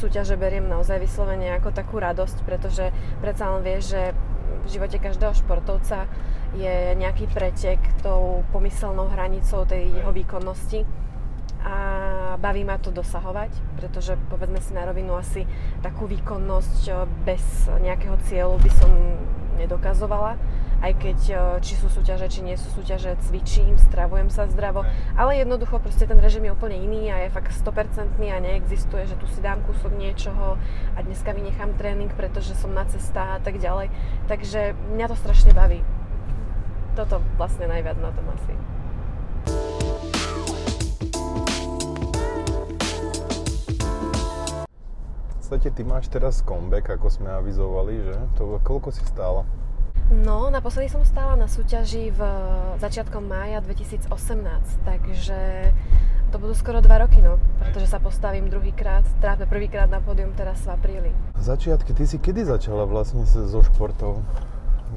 súťaže beriem naozaj vyslovene ako takú radosť, pretože predsa len vieš, že v živote každého športovca je nejaký pretek tou pomyselnou hranicou tej jeho výkonnosti. A baví ma to dosahovať, pretože povedzme si na rovinu asi takú výkonnosť eh, bez nejakého cieľu by som nedokazovala aj keď e, či sú súťaže, či nie sú súťaže, cvičím, stravujem sa zdravo, ale jednoducho proste ten režim je úplne iný a je fakt 100% a neexistuje, že tu si dám kúsok niečoho a dneska vynechám tréning, pretože som na cesta a tak ďalej. Takže mňa to strašne baví. Toto vlastne najviac na tom asi. Podstate ty máš teraz comeback, ako sme avizovali, že? To, koľko si stála? No, naposledy som stála na súťaži v začiatkom mája 2018, takže to budú skoro dva roky, no, pretože sa postavím druhýkrát, trápe prvýkrát na pódium teraz v apríli. Začiatky, ty si kedy začala vlastne so športom?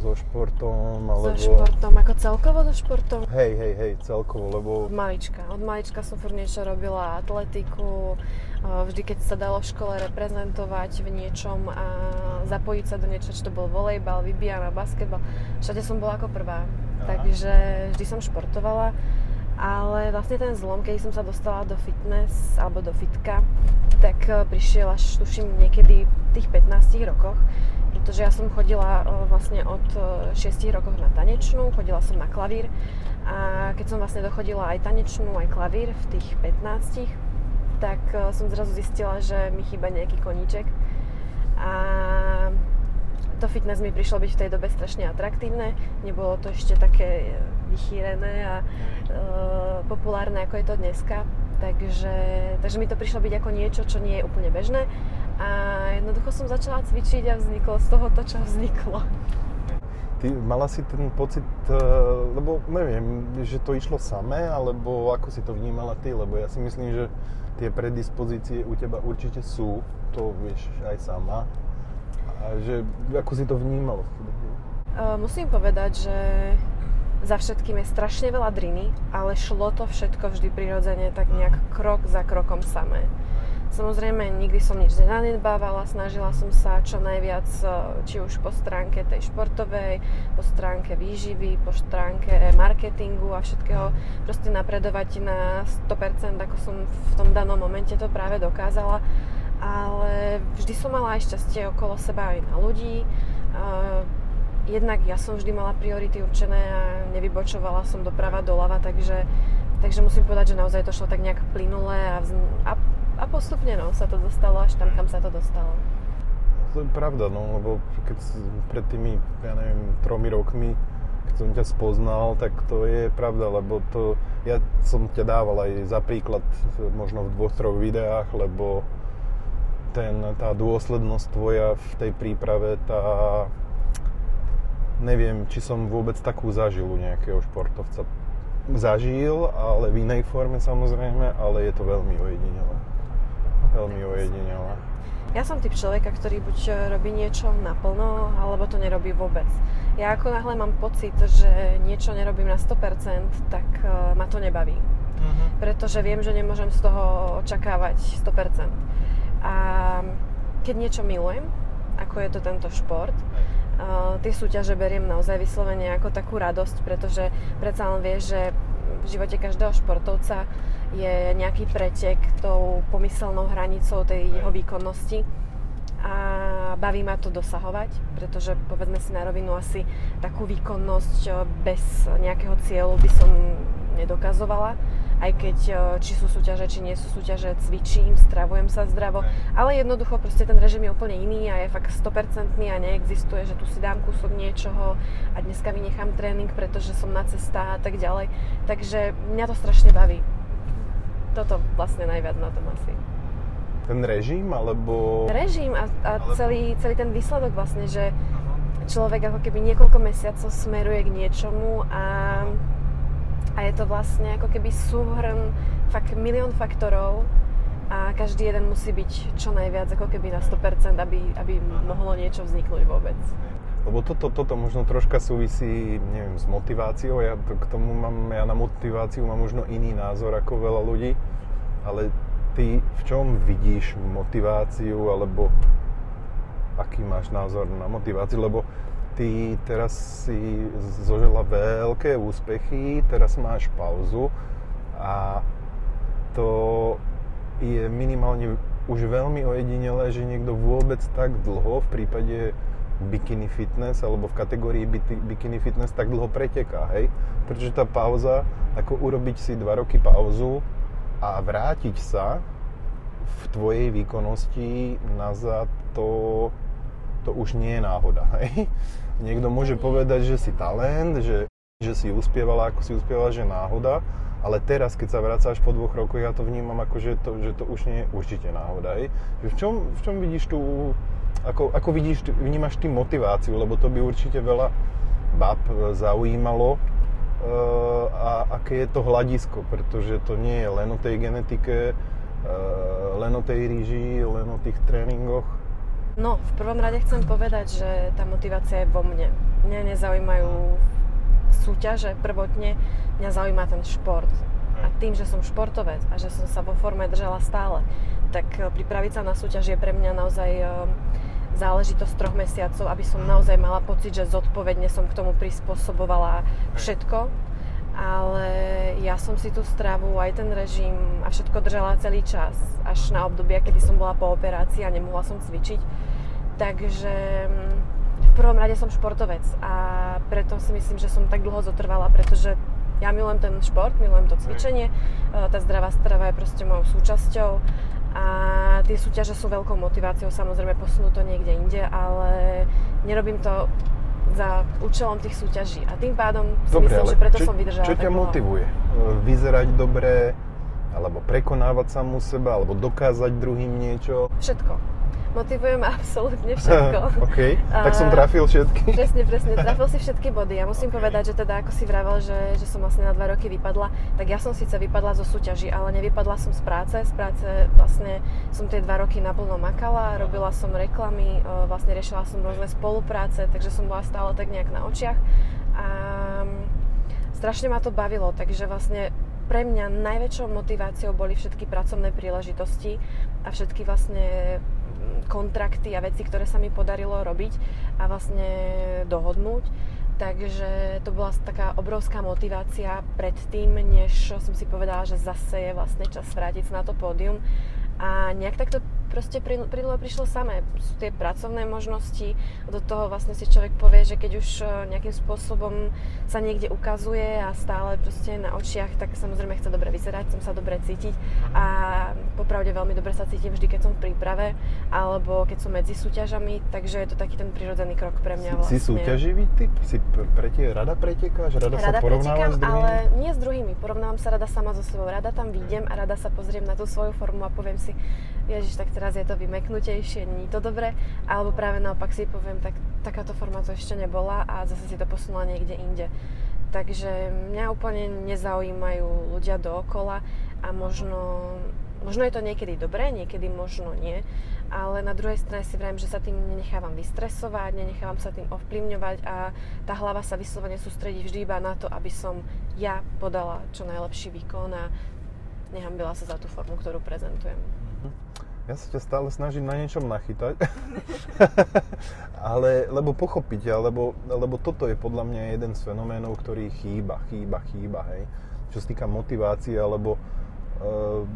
so športom, alebo... So športom, ako celkovo so športom? Hej, hej, hej, celkovo, lebo... Od malička. Od malička som furt niečo robila, atletiku, vždy keď sa dalo v škole reprezentovať v niečom a zapojiť sa do niečo, či to bol volejbal, vybijana, basketbal, všade som bola ako prvá. Aha. Takže vždy som športovala, ale vlastne ten zlom, keď som sa dostala do fitness alebo do fitka, tak eh, prišiel až tuším niekedy v tých 15 rokoch, pretože ja som chodila vlastne od 6 rokov na tanečnú, chodila som na klavír a keď som vlastne dochodila aj tanečnú, aj klavír v tých 15, tak som zrazu zistila, že mi chýba nejaký koníček. A to fitness mi prišlo byť v tej dobe strašne atraktívne, nebolo to ešte také vychýrené a e, populárne, ako je to dneska, takže, takže mi to prišlo byť ako niečo, čo nie je úplne bežné. A jednoducho som začala cvičiť a vzniklo z toho to, čo vzniklo. Ty mala si ten pocit, e, lebo neviem, že to išlo samé, alebo ako si to vnímala ty, lebo ja si myslím, že tie predispozície u teba určite sú, to vieš aj sama. A že ako si to vnímala? Uh, musím povedať, že za všetkým je strašne veľa driny, ale šlo to všetko vždy prirodzene tak nejak krok za krokom samé. Samozrejme, nikdy som nič nenanedbávala, snažila som sa čo najviac, e, či už po stránke tej športovej, po stránke výživy, po stránke marketingu a všetkého, proste napredovať na 100%, ako som v tom danom momente to práve dokázala. Ale vždy som mala aj šťastie okolo seba aj na ľudí. E, jednak ja som vždy mala priority určené a nevybočovala som doprava, doľava, takže, takže musím povedať, že naozaj to šlo tak nejak plynule a, vz, a a postupne no, sa to dostalo až tam, kam sa to dostalo. To je pravda, no, lebo keď pred tými, ja neviem, tromi rokmi, keď som ťa spoznal, tak to je pravda, lebo to, ja som ťa dával aj za príklad možno v dvoch, troch videách, lebo ten, tá dôslednosť tvoja v tej príprave, tá neviem, či som vôbec takú zažil u nejakého športovca. Zažil, ale v inej forme samozrejme, ale je to veľmi ojedinelé veľmi ojedinelé. Ja som typ človeka, ktorý buď e, robí niečo naplno, alebo to nerobí vôbec. Ja ako náhle mám pocit, že niečo nerobím na 100%, tak uh, ma to nebaví. Uh-huh. Pretože viem, že nemôžem z toho očakávať 100%. A keď niečo milujem, ako je to tento šport, uh, tie súťaže beriem naozaj vyslovene ako takú radosť, pretože predsa len vieš, že v živote každého športovca je nejaký pretek tou pomyselnou hranicou tej jeho výkonnosti. A baví ma to dosahovať, pretože povedzme si na rovinu asi takú výkonnosť eh, bez nejakého cieľu by som nedokazovala, aj keď eh, či sú súťaže, či nie sú súťaže, cvičím, stravujem sa zdravo, ale jednoducho proste ten režim je úplne iný a je fakt 100% a neexistuje, že tu si dám kúsok niečoho a dneska vynechám tréning, pretože som na cesta a tak ďalej. Takže mňa to strašne baví toto vlastne najviac na tom asi. Ten režim, alebo... Režim a, a alebo... Celý, celý ten výsledok vlastne, že človek ako keby niekoľko mesiacov smeruje k niečomu a, a je to vlastne ako keby súhrn fakt milión faktorov a každý jeden musí byť čo najviac ako keby na 100%, aby, aby mohlo niečo vzniknúť vôbec. Lebo toto, toto možno troška súvisí, neviem, s motiváciou. Ja to, k tomu mám, ja na motiváciu mám možno iný názor ako veľa ľudí, ale ty v čom vidíš motiváciu, alebo aký máš názor na motiváciu, lebo ty teraz si zožila veľké úspechy, teraz máš pauzu a to je minimálne už veľmi ojedinelé, že niekto vôbec tak dlho v prípade bikini fitness alebo v kategórii bikini fitness tak dlho preteká, hej? Pretože tá pauza, ako urobiť si dva roky pauzu a vrátiť sa v tvojej výkonnosti nazad, to, to už nie je náhoda, hej? Niekto môže povedať, že si talent, že, že si uspievala, ako si uspievala, že náhoda, ale teraz, keď sa vracáš po dvoch rokoch, ja to vnímam ako, že to, že to už nie je určite náhoda. Hej? V, čom, v čom vidíš tú, ako, ako vidíš, vnímaš ty motiváciu, lebo to by určite veľa bab zaujímalo, uh, a aké je to hľadisko, pretože to nie je len o tej genetike, uh, len o tej ríži, len o tých tréningoch. No, v prvom rade chcem povedať, že tá motivácia je vo mne. Mňa nezaujímajú súťaže prvotne, mňa zaujíma ten šport. A tým, že som športovec a že som sa vo forme držala stále, tak e, pripraviť sa na súťaž je pre mňa naozaj e, záležitosť troch mesiacov, aby som naozaj mala pocit, že zodpovedne som k tomu prispôsobovala všetko. Ale ja som si tú stravu, aj ten režim a všetko držala celý čas, až na obdobie, kedy som bola po operácii a nemohla som cvičiť. Takže v prvom rade som športovec a preto si myslím, že som tak dlho zotrvala, pretože ja milujem ten šport, milujem to cvičenie, e, tá zdravá strava je proste mojou súčasťou a tie súťaže sú veľkou motiváciou, samozrejme posunú to niekde inde, ale nerobím to za účelom tých súťaží a tým pádom si dobre, myslím, že preto čo, som vydržala Čo ťa dlho. motivuje? E, vyzerať dobre, alebo prekonávať samú seba, alebo dokázať druhým niečo? Všetko motivuje ma absolútne všetko. OK, tak som trafil všetky. Presne, presne, trafil si všetky body. Ja musím povedať, že teda ako si vravel, že, že som vlastne na dva roky vypadla, tak ja som síce vypadla zo súťaží, ale nevypadla som z práce. Z práce vlastne som tie dva roky naplno makala, robila som reklamy, vlastne riešila som rôzne spolupráce, takže som bola stále tak nejak na očiach. A strašne ma to bavilo, takže vlastne pre mňa najväčšou motiváciou boli všetky pracovné príležitosti a všetky vlastne kontrakty a veci, ktoré sa mi podarilo robiť a vlastne dohodnúť. Takže to bola taká obrovská motivácia pred tým, než som si povedala, že zase je vlastne čas vrátiť sa na to pódium. A nejak takto proste plynulo prišlo samé. Sú tie pracovné možnosti, do toho vlastne si človek povie, že keď už e, nejakým spôsobom sa niekde ukazuje a stále proste na očiach, tak samozrejme chce dobre vyzerať, chcem sa dobre cítiť a popravde veľmi dobre sa cítim vždy, keď som v príprave alebo keď som medzi súťažami, takže je to taký ten prirodzený krok pre mňa vlastne. Si súťaživý typ? Si pretie, rada pretekáš? Rada, rada sa porovnávaš s druhými? ale nie s druhými. Porovnávam sa rada sama so sebou. Rada tam výjdem a rada sa pozriem na tú svoju formu a poviem si, ježiš, tak teraz je to vymeknutejšie, nie to dobre, alebo práve naopak si poviem, tak takáto forma to ešte nebola a zase si to posunula niekde inde. Takže mňa úplne nezaujímajú ľudia dookola a možno, možno je to niekedy dobré, niekedy možno nie, ale na druhej strane si vrajím, že sa tým nenechávam vystresovať, nenechávam sa tým ovplyvňovať a tá hlava sa vyslovene sústredí vždy iba na to, aby som ja podala čo najlepší výkon a nehambila sa za tú formu, ktorú prezentujem. Ja sa ťa stále snažím na niečom nachytať, ale, lebo pochopiť, lebo, lebo toto je podľa mňa jeden z fenoménov, ktorý chýba, chýba, chýba, hej. Čo sa týka motivácie, alebo uh,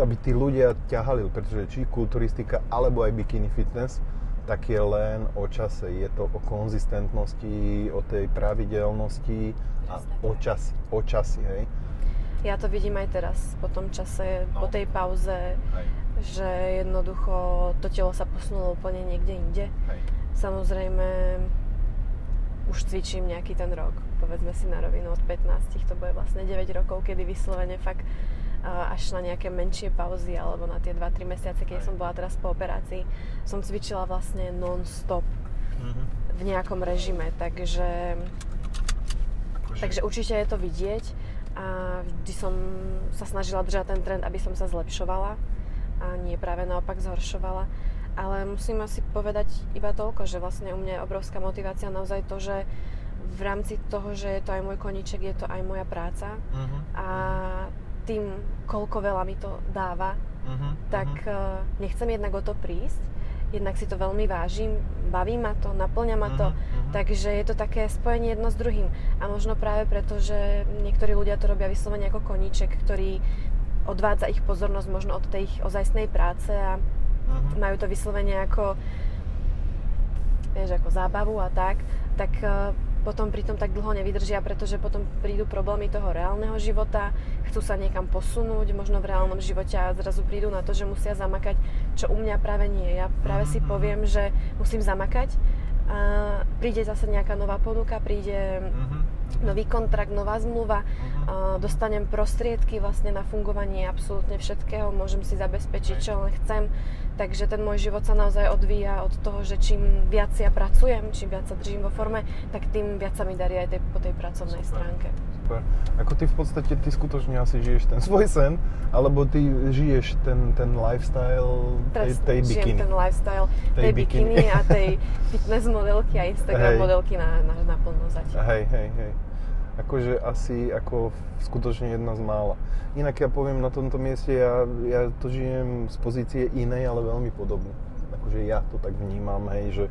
aby tí ľudia ťahali, pretože či kulturistika, alebo aj bikini fitness, tak je len o čase. Je to o konzistentnosti, o tej pravidelnosti a o, čas, o časi, hej. Ja to vidím aj teraz, po tom čase, no. po tej pauze. Hej že jednoducho to telo sa posunulo úplne niekde inde. Hej. Samozrejme, už cvičím nejaký ten rok, povedzme si na rovinu od 15, to bude vlastne 9 rokov, kedy vyslovene fakt až na nejaké menšie pauzy alebo na tie 2-3 mesiace, keď Aj. som bola teraz po operácii, som cvičila vlastne non-stop mm-hmm. v nejakom režime, takže akože... takže určite je to vidieť a vždy som sa snažila držať ten trend, aby som sa zlepšovala a nie práve naopak zhoršovala. Ale musím asi povedať iba toľko, že vlastne u mňa je obrovská motivácia naozaj to, že v rámci toho, že je to aj môj koniček, je to aj moja práca uh-huh. a tým, koľko veľa mi to dáva, uh-huh, tak uh-huh. nechcem jednak o to prísť. Jednak si to veľmi vážim, baví ma to, naplňa ma to, uh-huh, takže je to také spojenie jedno s druhým. A možno práve preto, že niektorí ľudia to robia vyslovene ako koníček, ktorý odvádza ich pozornosť možno od tej ich ozajstnej práce a uh-huh. majú to vyslovene ako vieš, ako zábavu a tak, tak uh, potom pri tom tak dlho nevydržia, pretože potom prídu problémy toho reálneho života, chcú sa niekam posunúť, možno v reálnom živote a zrazu prídu na to, že musia zamakať, čo u mňa práve nie. Ja práve si mhm, mhm. poviem, že musím zamakať, a príde zase nejaká nová ponuka, príde uh-huh. Nový kontrakt, nová zmluva, dostanem prostriedky vlastne na fungovanie absolútne všetkého, môžem si zabezpečiť, čo len chcem Takže ten môj život sa naozaj odvíja od toho, že čím viac ja pracujem, čím viac sa držím vo forme, tak tým viac sa mi darí aj tej, po tej pracovnej Super. stránke. Super. Ako ty v podstate, ty skutočne asi žiješ ten svoj sen, alebo ty žiješ ten, ten lifestyle tej, tej bikiny? ten lifestyle tej, tej bikiny. bikiny a tej fitness modelky a Instagram hej. modelky na, na, na plnú zatiaľ. Hej, hej, hej akože asi ako skutočne jedna z mála. Inak ja poviem na tomto mieste, ja, ja to žijem z pozície inej, ale veľmi podobne. Akože ja to tak vnímam, hej, že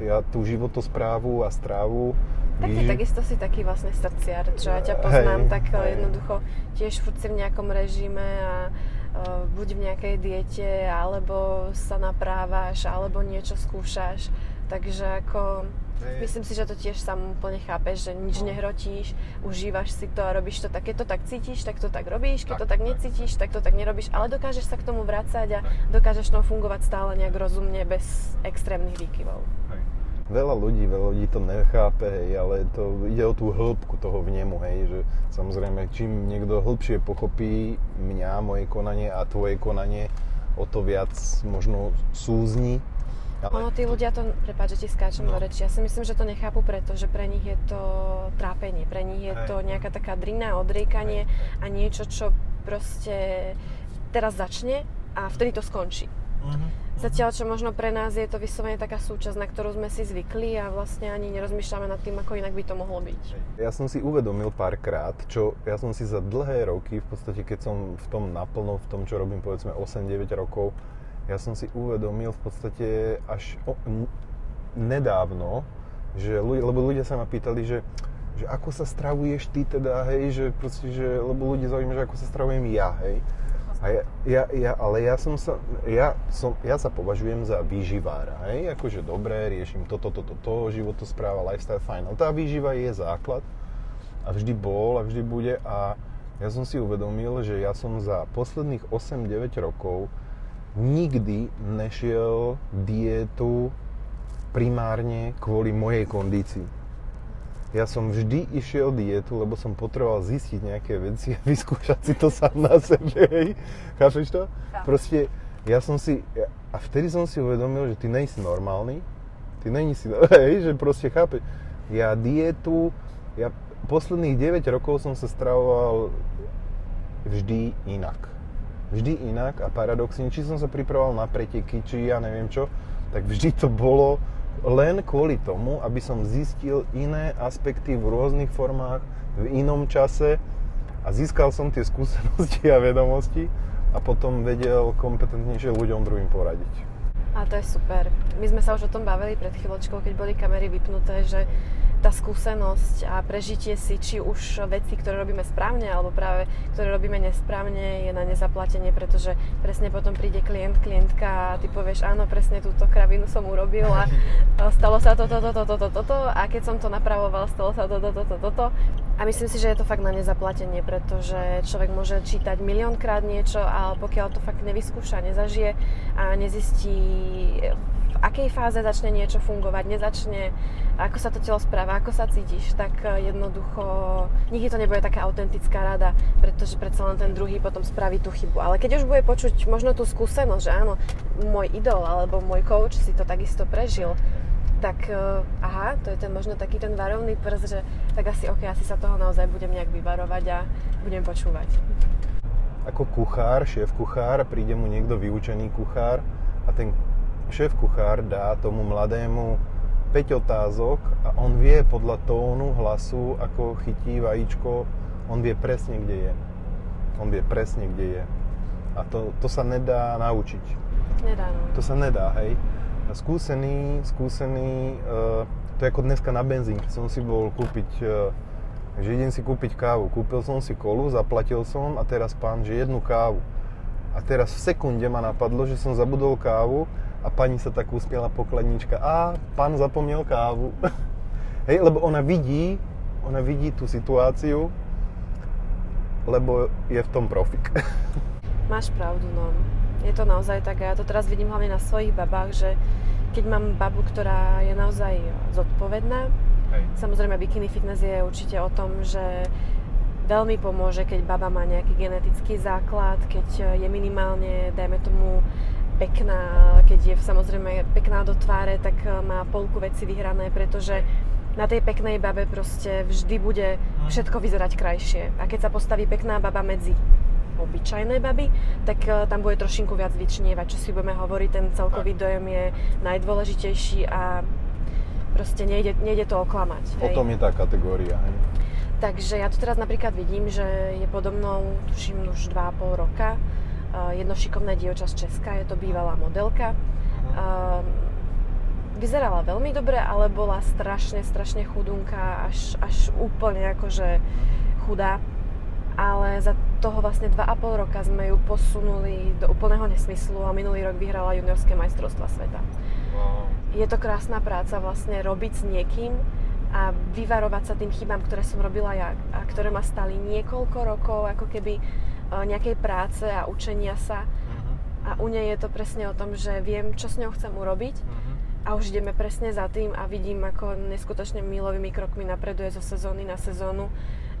ja tú životosprávu a strávu tak ty takisto si taký vlastne srdciar, čo ja ťa poznám, hej, tak eh, hej. jednoducho tiež furt si v nejakom režime a uh, buď v nejakej diete, alebo sa naprávaš, alebo niečo skúšaš. Takže ako Myslím si, že to tiež sám úplne chápeš, že nič no. nehrotíš, užívaš si to a robíš to tak, keď to tak cítiš, tak to tak robíš, keď tak, to tak, tak necítiš, tak to tak nerobíš, ale dokážeš sa k tomu vrácať a dokážeš tomu fungovať stále nejak rozumne, bez extrémnych výkyvov. Veľa ľudí, veľa ľudí to nechápe, hej, ale to ide o tú hĺbku toho vnemu, hej, že samozrejme, čím niekto hĺbšie pochopí mňa, moje konanie a tvoje konanie, o to viac možno súzni ale... Ono, tí ľudia to, prepáč, že ti skáčem no. do reči, ja si myslím, že to nechápu preto, že pre nich je to trápenie, pre nich je Hej. to nejaká taká drina, odriekanie a niečo, čo proste teraz začne a vtedy to skončí. Uh-huh. Zatiaľ, čo možno pre nás je to vyslovene taká súčasť, na ktorú sme si zvykli a vlastne ani nerozmýšľame nad tým, ako inak by to mohlo byť. Ja som si uvedomil párkrát, čo ja som si za dlhé roky, v podstate keď som v tom naplno, v tom, čo robím povedzme 8-9 rokov, ja som si uvedomil v podstate až o, n- nedávno, že ľudia, lebo ľudia sa ma pýtali, že, že ako sa stravuješ ty teda, hej, že proste, že, lebo ľudia zaujíma, že ako sa stravujem ja, hej. A ja, ja, ja, ale ja som sa, ja, som, ja sa považujem za výživára, hej, akože dobré, riešim toto, toto, toto, životospráva, lifestyle, fajn, ale tá výživa je základ a vždy bol a vždy bude. A ja som si uvedomil, že ja som za posledných 8-9 rokov nikdy nešiel dietu primárne kvôli mojej kondícii. Ja som vždy išiel dietu, lebo som potreboval zistiť nejaké veci a vyskúšať si to sám na sebe, hej. Chápeš to? Ja. Proste, ja som si, a vtedy som si uvedomil, že ty nejsi normálny, ty nejsi si, hej, že proste chápeš. Ja dietu, ja posledných 9 rokov som sa stravoval vždy inak vždy inak a paradoxne, či som sa pripravoval na preteky, či ja neviem čo, tak vždy to bolo len kvôli tomu, aby som zistil iné aspekty v rôznych formách, v inom čase a získal som tie skúsenosti a vedomosti a potom vedel kompetentnejšie ľuďom druhým poradiť. A to je super. My sme sa už o tom bavili pred chvíľočkou, keď boli kamery vypnuté, že tá skúsenosť a prežitie si či už veci, ktoré robíme správne, alebo práve ktoré robíme nesprávne, je na nezaplatenie, pretože presne potom príde klient, klientka a ty povieš, áno, presne túto kravinu som urobil a stalo sa toto, toto, toto, toto a keď som to napravoval, stalo sa toto, toto, toto. A myslím si, že je to fakt na nezaplatenie, pretože človek môže čítať miliónkrát niečo, ale pokiaľ to fakt nevyskúša, nezažije a nezistí akej fáze začne niečo fungovať, nezačne, ako sa to telo správa, ako sa cítiš, tak eh, jednoducho nikdy to nebude taká autentická rada, pretože predsa len ten druhý potom spraví tú chybu. Ale keď už bude počuť možno tú skúsenosť, že áno, môj idol alebo môj coach si to takisto prežil, tak uh, aha, to je ten možno taký ten varovný prst, že tak asi ok, asi sa toho naozaj budem nejak vyvarovať a budem počúvať. Ako kuchár, šéf kuchár, príde mu niekto vyučený kuchár a ten šéf kuchár dá tomu mladému 5 otázok a on vie podľa tónu hlasu, ako chytí vajíčko, on vie presne, kde je. On vie presne, kde je. A to, to sa nedá naučiť. Nedá, no. To sa nedá, hej. A skúsený, skúsený, uh, to je ako dneska na benzín, keď som si bol kúpiť, uh, že idem si kúpiť kávu. Kúpil som si kolu, zaplatil som a teraz pán, že jednu kávu. A teraz v sekunde ma napadlo, že som zabudol kávu a pani sa tak usmiela pokladnička. A pán zapomniel kávu. Hej, lebo ona vidí, ona vidí tú situáciu, lebo je v tom profik. Máš pravdu, no. Je to naozaj tak a ja to teraz vidím hlavne na svojich babách, že keď mám babu, ktorá je naozaj zodpovedná, Hej. samozrejme bikini fitness je určite o tom, že veľmi pomôže, keď baba má nejaký genetický základ, keď je minimálne, dajme tomu, pekná, keď je samozrejme pekná do tváre, tak má polku veci vyhrané, pretože na tej peknej babe proste vždy bude hm. všetko vyzerať krajšie. A keď sa postaví pekná baba medzi obyčajné baby, tak uh, tam bude trošinku viac vyčnievať, čo si budeme hovoriť, ten celkový dojem je najdôležitejší a proste nejde, nejde to oklamať. Hej. O tom je tá kategória. Hej. Takže ja tu teraz napríklad vidím, že je podo mnou, tuším, už 2,5 roka, jedno šikovné dievča z Česka, je to bývalá modelka. Vyzerala veľmi dobre, ale bola strašne, strašne chudunká, až, až úplne akože chudá. Ale za toho vlastne 2,5 roka sme ju posunuli do úplného nesmyslu a minulý rok vyhrala juniorské majstrovstva sveta. Je to krásna práca vlastne robiť s niekým a vyvarovať sa tým chybám, ktoré som robila ja a ktoré ma stali niekoľko rokov ako keby nejakej práce a učenia sa. Uh-huh. A u nej je to presne o tom, že viem, čo s ňou chcem urobiť uh-huh a už ideme presne za tým a vidím, ako neskutočne milovými krokmi napreduje zo sezóny na sezónu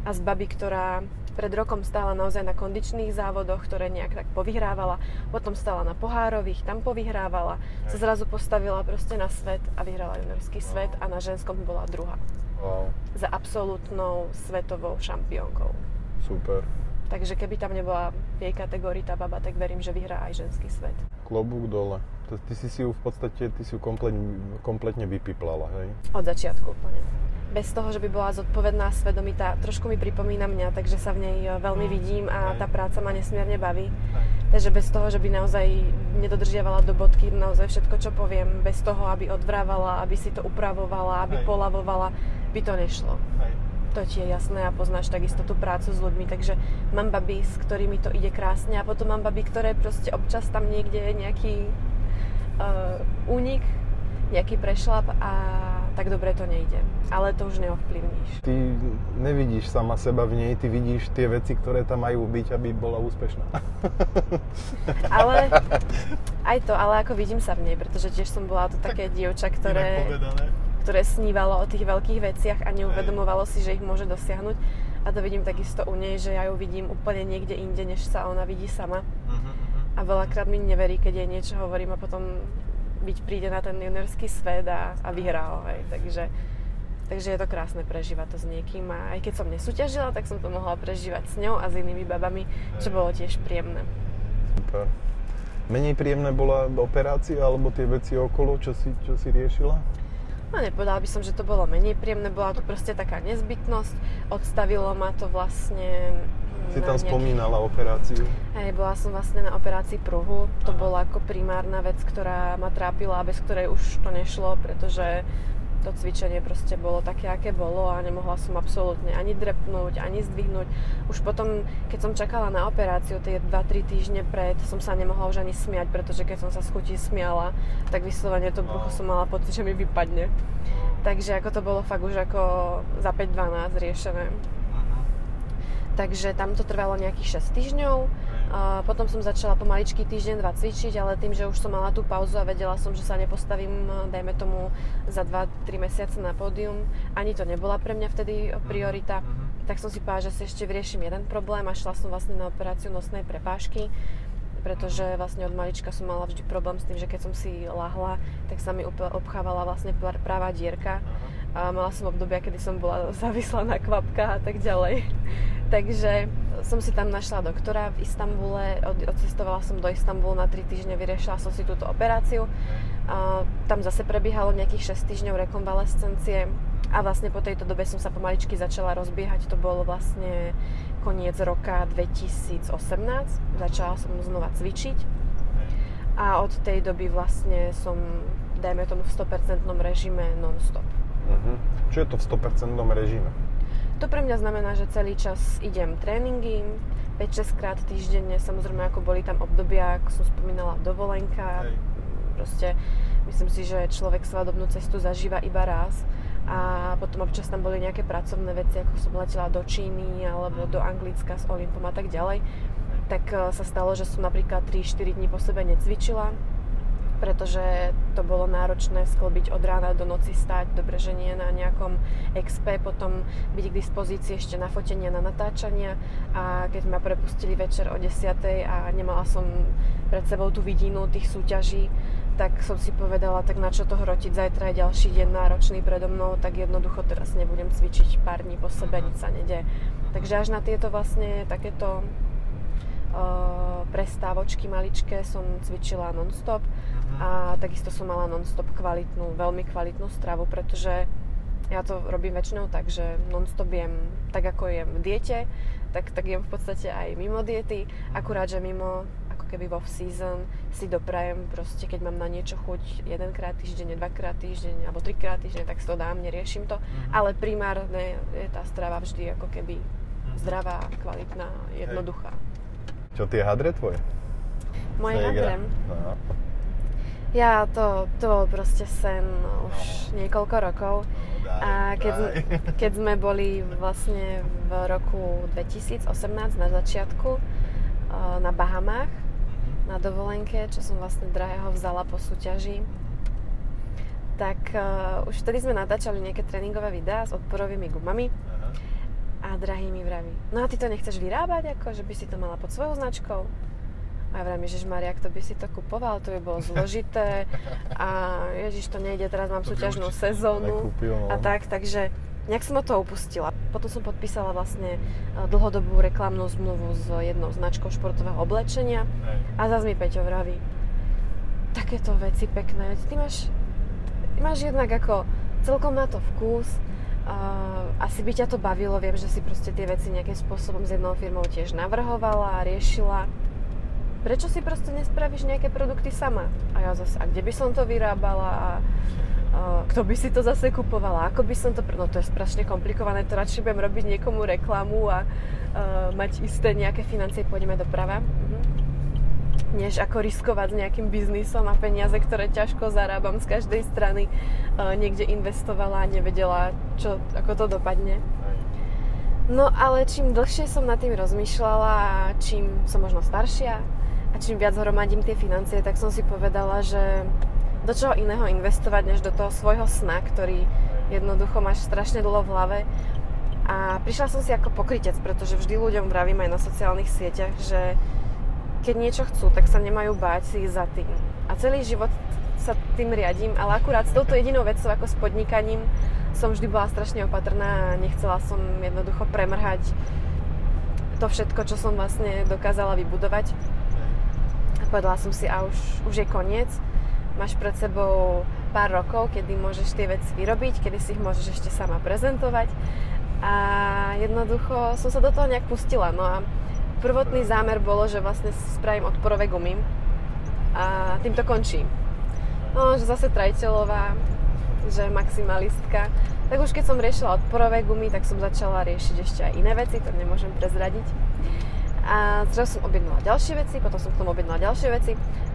a z baby, ktorá pred rokom stála naozaj na kondičných závodoch, ktoré nejak tak povyhrávala, potom stála na pohárových, tam povyhrávala, sa zrazu postavila proste na svet a vyhrala juniorský wow. svet a na ženskom bola druhá. Wow. Za absolútnou svetovou šampiónkou. Super. Takže keby tam nebola v jej kategórii tá baba, tak verím, že vyhrá aj ženský svet. Klobúk dole ty si si ju v podstate, ty si ju kompletne, kompletne vypiplala, hej? Od začiatku úplne. Bez toho, že by bola zodpovedná, svedomitá, trošku mi pripomína mňa, takže sa v nej e, veľmi mm. vidím a hej. tá práca ma nesmierne baví. Takže bez toho, že by naozaj nedodržiavala do bodky naozaj všetko, čo poviem, bez toho, aby odvrávala, aby si to upravovala, aby polavovala, by to nešlo. Hej to ti je jasné a poznáš takisto tú prácu s ľuďmi, takže mám baby, s ktorými to ide krásne a potom mám baby, ktoré proste občas tam niekde je nejaký uh, únik, nejaký prešlap a tak dobre to nejde. Ale to už neovplyvníš. Ty nevidíš sama seba v nej, ty vidíš tie veci, ktoré tam majú byť, aby bola úspešná. ale aj to, ale ako vidím sa v nej, pretože tiež som bola to také dievča, ktoré, ktoré snívalo o tých veľkých veciach a neuvedomovalo si, že ich môže dosiahnuť. A to vidím takisto u nej, že ja ju vidím úplne niekde inde, než sa ona vidí sama. Uh-huh a veľakrát mi neverí, keď jej niečo hovorím a potom byť príde na ten juniorský svet a, a vyhrá ho, hej. Takže, takže je to krásne prežívať to s niekým a aj keď som nesúťažila, tak som to mohla prežívať s ňou a s inými babami, čo bolo tiež príjemné. Super. Menej príjemné bola operácia alebo tie veci okolo, čo si, čo si riešila? No nepovedala by som, že to bolo menej príjemné, bola to proste taká nezbytnosť. Odstavilo ma to vlastne Si tam nejaký... spomínala operáciu. Hej, bola som vlastne na operácii pruhu. To Aha. bola ako primárna vec, ktorá ma trápila a bez ktorej už to nešlo, pretože to cvičenie proste bolo také, aké bolo a nemohla som absolútne ani drepnúť, ani zdvihnúť. Už potom, keď som čakala na operáciu tie 2-3 týždne pred, som sa nemohla už ani smiať, pretože keď som sa z chutí smiala, tak vyslovene to brucho som mala pocit, že mi vypadne. Takže ako to bolo fakt už ako za 5-12 riešené. Takže tam to trvalo nejakých 6 týždňov. A potom som začala pomaličky týždeň, dva cvičiť, ale tým, že už som mala tú pauzu a vedela som, že sa nepostavím, dajme tomu, za 2-3 mesiace na pódium, ani to nebola pre mňa vtedy priorita, uh-huh. tak som si povedala, že si ešte vyrieším jeden problém a šla som vlastne na operáciu nosnej prepážky pretože vlastne od malička som mala vždy problém s tým, že keď som si lahla, tak sa mi obchávala vlastne pravá dierka a mala som obdobia, kedy som bola závislá na kvapkách a tak ďalej. Takže som si tam našla doktora v Istambule, od, odcestovala som do Istanbulu na 3 týždne, vyriešila som si túto operáciu. A tam zase prebiehalo nejakých 6 týždňov rekonvalescencie A vlastne po tejto dobe som sa pomaličky začala rozbiehať. To bolo vlastne koniec roka 2018. Začala som znova cvičiť. A od tej doby vlastne som, dajme tomu, v 100% režime non-stop. Uh-huh. Čo je to v 100% režime? To pre mňa znamená, že celý čas idem tréningy, 5-6 krát týždenne, samozrejme ako boli tam obdobia, ako som spomínala, dovolenka. Hej. Proste myslím si, že človek svadobnú cestu zažíva iba raz a potom občas tam boli nejaké pracovné veci, ako som letela do Číny alebo do Anglicka s Olympom a tak ďalej, tak e, sa stalo, že som napríklad 3-4 dní po sebe necvičila, pretože to bolo náročné sklbiť od rána do noci stať, dobre, že nie na nejakom XP, potom byť k dispozícii ešte na fotenia, na natáčania. A keď ma prepustili večer o 10 a nemala som pred sebou tú vidinu tých súťaží, tak som si povedala, tak na čo to hrotiť, zajtra je ďalší deň náročný predo mnou, tak jednoducho teraz nebudem cvičiť pár dní po sebe, nič sa nedie. Takže až na tieto vlastne takéto uh, prestávočky maličké som cvičila non-stop a takisto som mala non-stop kvalitnú, veľmi kvalitnú stravu, pretože ja to robím väčšinou tak, že non-stop jem tak, ako jem v diete, tak, tak jem v podstate aj mimo diety, akurát, že mimo keby vo season si doprajem proste, keď mám na niečo chuť jedenkrát týždenne, dvakrát týždeň alebo trikrát týždeň, tak si to dám, neriešim to. Mm-hmm. Ale primárne je tá strava vždy ako keby mm-hmm. zdravá, kvalitná, jednoduchá. Hej. Čo tie hadre tvoje? Moje hadre? No. Ja, to, to bol proste sen už niekoľko rokov. A keď, keď sme boli vlastne v roku 2018 na začiatku na Bahamách, na dovolenke, čo som vlastne drahého vzala po súťaži. Tak uh, už vtedy sme natáčali nejaké tréningové videá s odporovými gumami. Aha. A drahý mi vraví, no a ty to nechceš vyrábať, ako, že by si to mala pod svojou značkou? A ja vravím, Ježiš Maria, to by si to kupoval, to by bolo zložité a Ježiš, to nejde, teraz mám to súťažnú sezónu nekúpil, no. a tak, takže nejak som od toho upustila. Potom som podpísala vlastne e, dlhodobú reklamnú zmluvu s jednou značkou športového oblečenia Hej. a zase mi Peťo vraví, takéto veci pekné, ty máš, ty máš jednak ako celkom na to vkus, uh, asi by ťa to bavilo, viem, že si proste tie veci nejakým spôsobom s jednou firmou tiež navrhovala a riešila. Prečo si proste nespravíš nejaké produkty sama? A ja zase, a kde by som to vyrábala? A kto by si to zase kupoval, ako by som to... No to je strašne komplikované, to radšej budem robiť niekomu reklamu a uh, mať isté nejaké financie, pôjdeme doprava. Mhm. Než ako riskovať s nejakým biznisom a peniaze, ktoré ťažko zarábam z každej strany, uh, niekde investovala a nevedela, čo, ako to dopadne. No ale čím dlhšie som nad tým rozmýšľala a čím som možno staršia a čím viac hromadím tie financie, tak som si povedala, že do čoho iného investovať, než do toho svojho sna, ktorý jednoducho máš strašne dlho v hlave. A prišla som si ako pokrytec, pretože vždy ľuďom vravím aj na sociálnych sieťach, že keď niečo chcú, tak sa nemajú báť si ísť za tým. A celý život sa tým riadím, ale akurát s touto jedinou vecou ako s podnikaním som vždy bola strašne opatrná a nechcela som jednoducho premrhať to všetko, čo som vlastne dokázala vybudovať. Povedala som si, a už, už je koniec máš pred sebou pár rokov, kedy môžeš tie veci vyrobiť, kedy si ich môžeš ešte sama prezentovať. A jednoducho som sa do toho nejak pustila. No a prvotný zámer bolo, že vlastne spravím odporové gumy a tým to končí. No, že zase trajteľová, že maximalistka. Tak už keď som riešila odporové gumy, tak som začala riešiť ešte aj iné veci, to nemôžem prezradiť. A zrazu som objednala ďalšie veci, potom som k tomu objednala ďalšie veci.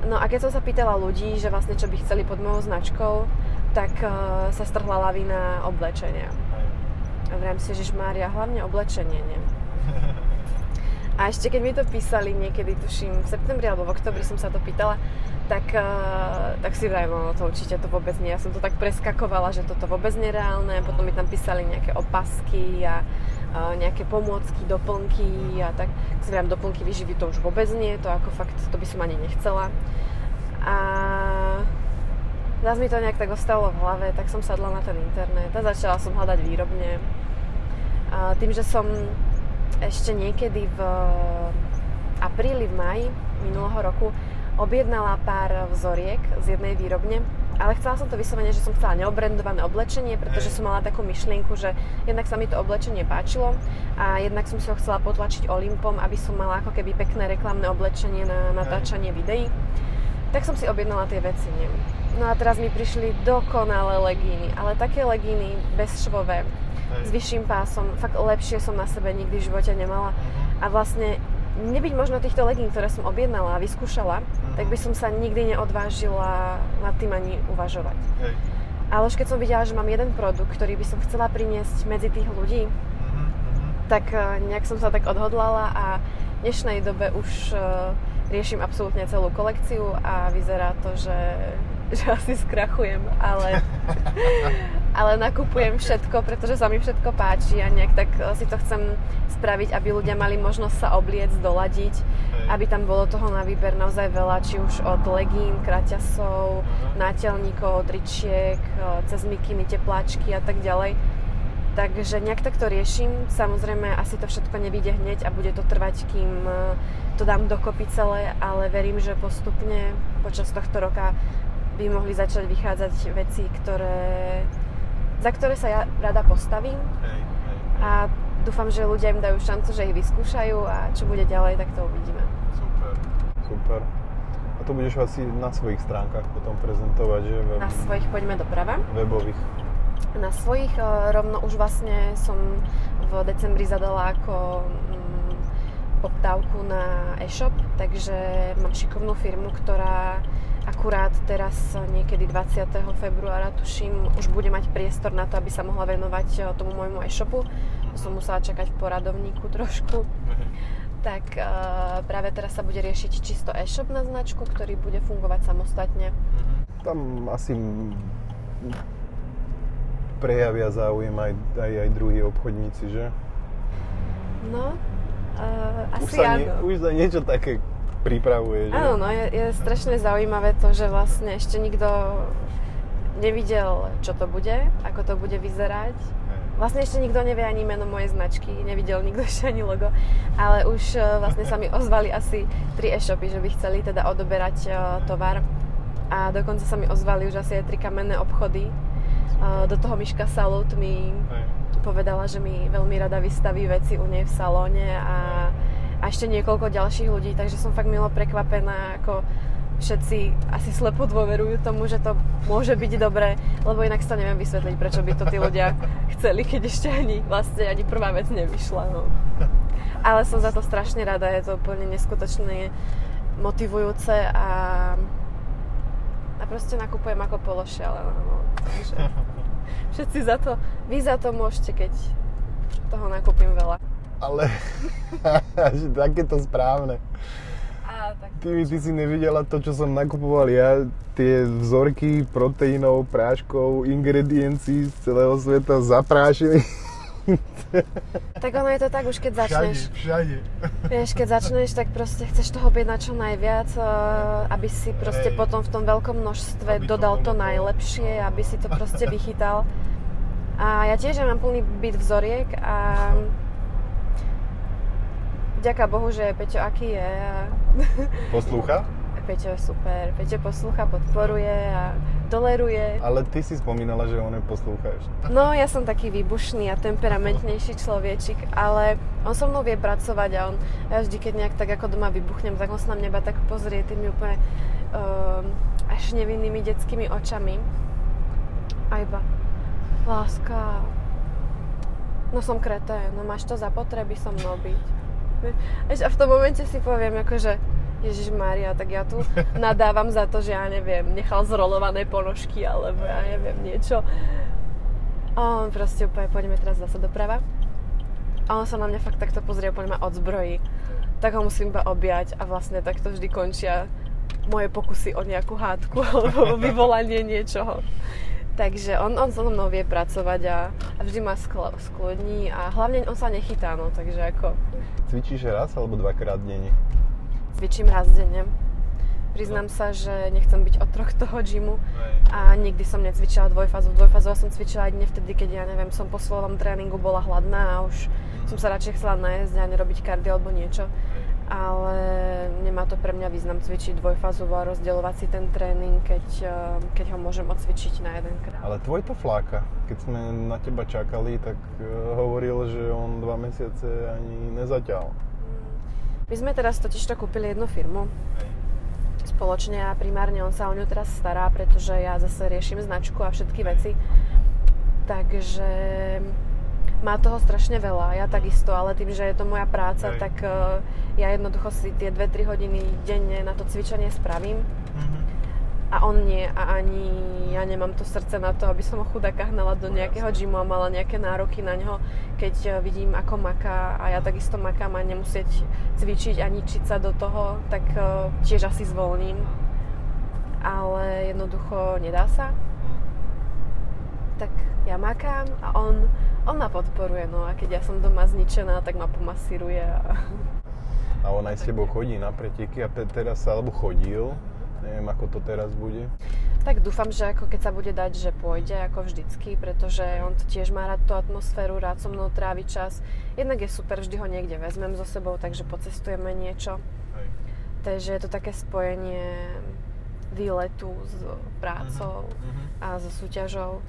No a keď som sa pýtala ľudí, že vlastne čo by chceli pod mojou značkou, tak uh, sa strhla lavina oblečenia. A vrám si, že Mária, hlavne oblečenie, nie? A ešte keď mi to písali niekedy, tuším, v septembri alebo v oktobri som sa to pýtala, tak, uh, tak si vrajím, no to určite to vôbec nie. Ja som to tak preskakovala, že toto vôbec nereálne. Potom mi tam písali nejaké opasky a nejaké pomôcky, doplnky a tak. Si vrám, doplnky vyživy to už vôbec nie, to ako fakt, to by som ani nechcela. A zase mi to nejak tak ostalo v hlave, tak som sadla na ten internet a začala som hľadať výrobne. A tým, že som ešte niekedy v apríli, v maji minulého roku objednala pár vzoriek z jednej výrobne ale chcela som to vyslovene, že som chcela neobrendované oblečenie, pretože som mala takú myšlienku, že jednak sa mi to oblečenie páčilo a jednak som si ho chcela potlačiť Olympom, aby som mala ako keby pekné reklamné oblečenie na natáčanie videí. Tak som si objednala tie veci, nie? No a teraz mi prišli dokonalé legíny, ale také legíny bezšvové, s vyšším pásom, fakt lepšie som na sebe nikdy v živote nemala. Mhm. A vlastne nebyť možno týchto legín, ktoré som objednala a vyskúšala, mm-hmm. tak by som sa nikdy neodvážila nad tým ani uvažovať. Hej. Ale už keď som videla, že mám jeden produkt, ktorý by som chcela priniesť medzi tých ľudí, mm-hmm. tak uh, nejak som sa tak odhodlala a v dnešnej dobe už uh, riešim absolútne celú kolekciu a vyzerá to, že že asi skrachujem, ale, ale nakupujem všetko, pretože sa mi všetko páči a nejak tak eh, si to chcem spraviť, aby ľudia mali možnosť sa obliec, doladiť, aby tam bolo toho na výber naozaj veľa, či už od legín, kraťasov, nátelníkov, tričiek, eh, cez mikiny, tepláčky a tak ďalej. Takže nejak tak to riešim. Samozrejme, asi to všetko nevíde hneď a bude to trvať, kým eh, to dám dokopy celé, ale verím, že postupne počas tohto roka by mohli začať vychádzať veci, ktoré, za ktoré sa ja rada postavím. Hej, hej. A dúfam, že ľudia im dajú šancu, že ich vyskúšajú a čo bude ďalej, tak to uvidíme. Super, super. A to budeš asi na svojich stránkach potom prezentovať, že? Web... Na svojich, poďme doprava. Webových. Na svojich e, rovno už vlastne som v decembri zadala ako mm, poptávku na e-shop, takže mám šikovnú firmu, ktorá akurát teraz niekedy 20. februára, tuším, už bude mať priestor na to, aby sa mohla venovať eh, tomu môjmu e-shopu. Som musela čakať v poradovníku trošku. Mhm. Tak uh, práve teraz sa bude riešiť čisto e-shop na značku, ktorý bude fungovať samostatne. Mhm. Tam asi prejavia záujem aj, aj, aj druhí obchodníci, že? No, uh, asi už sa áno. Nie, už sa niečo také pripravuje. Že? Áno, no je, je strašne zaujímavé to, že vlastne ešte nikto nevidel, čo to bude, ako to bude vyzerať. Vlastne ešte nikto nevie ani meno mojej značky, nevidel nikto ešte ani logo, ale už e, vlastne sa mi ozvali asi tri e-shopy, že by chceli teda odoberať uh, tovar a dokonca sa mi ozvali už asi aj tri kamenné obchody. Uh, do toho Miška Salut mi povedala, že mi veľmi rada vystaví veci u nej v salóne a a ešte niekoľko ďalších ľudí, takže som fakt milo prekvapená, ako všetci asi slepo dôverujú tomu, že to môže byť dobré, lebo inak sa neviem vysvetliť, prečo by to tí ľudia chceli, keď ešte ani vlastne ani prvá vec nevyšla. No. Ale som za to strašne rada, je to úplne neskutočne motivujúce a, a proste nakupujem ako pološialená. No. Takže všetci za to, vy za to môžete, keď toho nakúpim veľa ale že takéto správne. Ty, ty si nevidela to, čo som nakupoval ja, tie vzorky proteínov, práškov, ingrediencií z celého sveta zaprášili. tak ono je to tak už keď začneš. Všade, všade. Vieš, keď začneš, tak proste chceš toho na čo najviac, eh, aby si proste Hej. potom v tom veľkom množstve aby dodal to, to najlepšie, aby si to proste vychytal. A ja tiež ja mám plný byt vzoriek a Ďaká Bohu, že Peťo aký je. Poslúcha? Peťo je super. Peťo poslúcha, podporuje a toleruje. Ale ty si spomínala, že on je. No, ja som taký výbušný a temperamentnejší človečik, ale on so mnou vie pracovať a on, ja vždy, keď nejak tak ako doma vybuchnem, tak on sa na mňa tak pozrie tými úplne uh, až nevinnými detskými očami. A iba, láska, no som kretén, no máš to za potreby so mnou byť. A v tom momente si poviem, akože Ježiš Mária, tak ja tu nadávam za to, že ja neviem, nechal zrolované ponožky, alebo ja neviem, niečo. A on proste úplne, poďme teraz zase doprava. A on sa na mňa fakt takto pozrie, úplne ma odzbrojí. Tak ho musím iba objať a vlastne takto vždy končia moje pokusy o nejakú hádku alebo vyvolanie niečoho. Takže on, on so mnou vie pracovať a, a vždy ma skl- sklodní a hlavne on sa nechytá, no, takže ako... Cvičíš raz alebo dvakrát denne? Cvičím raz denne. Priznám no. sa, že nechcem byť otrok toho gymu a nikdy som necvičila dvojfázu. Dvojfázu som cvičila aj dne vtedy, keď ja neviem, som po slovom tréningu bola hladná a už som sa radšej chcela najesť a nerobiť kardio alebo niečo. Ale nemá to pre mňa význam cvičiť dvojfázovo a rozdielovať si ten tréning, keď, eh, keď ho môžem odcvičiť na jeden krát. Ale tvoj to fláka. Keď sme na teba čakali, tak eh, hovoril, že on dva mesiace ani nezaťal. My sme teraz totiž to kúpili jednu firmu spoločne a primárne on sa o ňu teraz stará, pretože ja zase riešim značku a všetky veci. Takže má toho strašne veľa, ja takisto, ale tým, že je to moja práca, Hej. tak uh, ja jednoducho si tie 2-3 hodiny denne na to cvičenie spravím. Mm-hmm. A on nie, a ani ja nemám to srdce na to, aby som ho chudáka hnala do no, nejakého gymu a mala nejaké nároky na ňo, keď uh, vidím, ako maká a ja takisto makám a nemusieť cvičiť a ničiť sa do toho, tak uh, tiež asi zvolním. Ale jednoducho nedá sa. Mhm. Tak ja makám a on on ma podporuje, no a keď ja som doma zničená, tak ma pomasíruje. A, a on aj s tebou chodí na preteky a teraz sa, alebo chodil, neviem ako to teraz bude. Tak dúfam, že ako keď sa bude dať, že pôjde ako vždycky, pretože on to tiež má rád tú atmosféru, rád so mnou trávi čas. Jednak je super, vždy ho niekde vezmem so sebou, takže pocestujeme niečo. Hej. Takže je to také spojenie výletu s prácou uh-huh. a so súťažou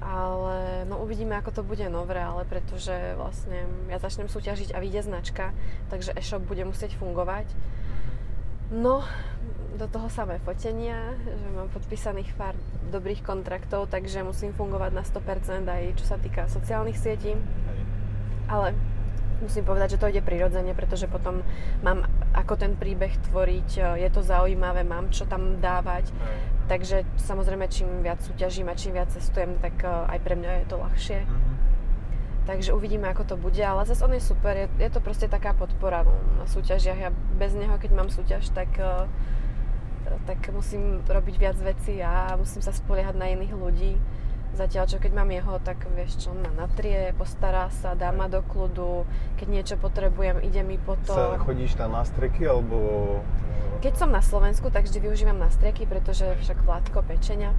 ale no uvidíme, ako to bude nové, ale pretože vlastne ja začnem súťažiť a vyjde značka, takže e-shop bude musieť fungovať. No, do toho samé fotenia, že mám podpísaných pár dobrých kontraktov, takže musím fungovať na 100% aj čo sa týka sociálnych sietí. Ale musím povedať, že to ide prirodzene, pretože potom mám ako ten príbeh tvoriť, je to zaujímavé, mám čo tam dávať. Takže samozrejme, čím viac súťažím a čím viac cestujem, tak e, aj pre mňa je to ľahšie. Mm-hmm. Takže uvidíme, ako to bude, ale zase on je super, je, je to proste taká podpora no, na súťažiach. Ja bez neho, keď mám súťaž, tak, e, tak musím robiť viac vecí a musím sa spoliehať na iných ľudí. Zatiaľ, čo keď mám jeho, tak vieš čo, ma natrie, postará sa, dá ma do kľudu, keď niečo potrebujem, ide mi po to. Sa chodíš na streky, alebo keď som na Slovensku, tak vždy využívam nastrieky, pretože však Vládko pečenia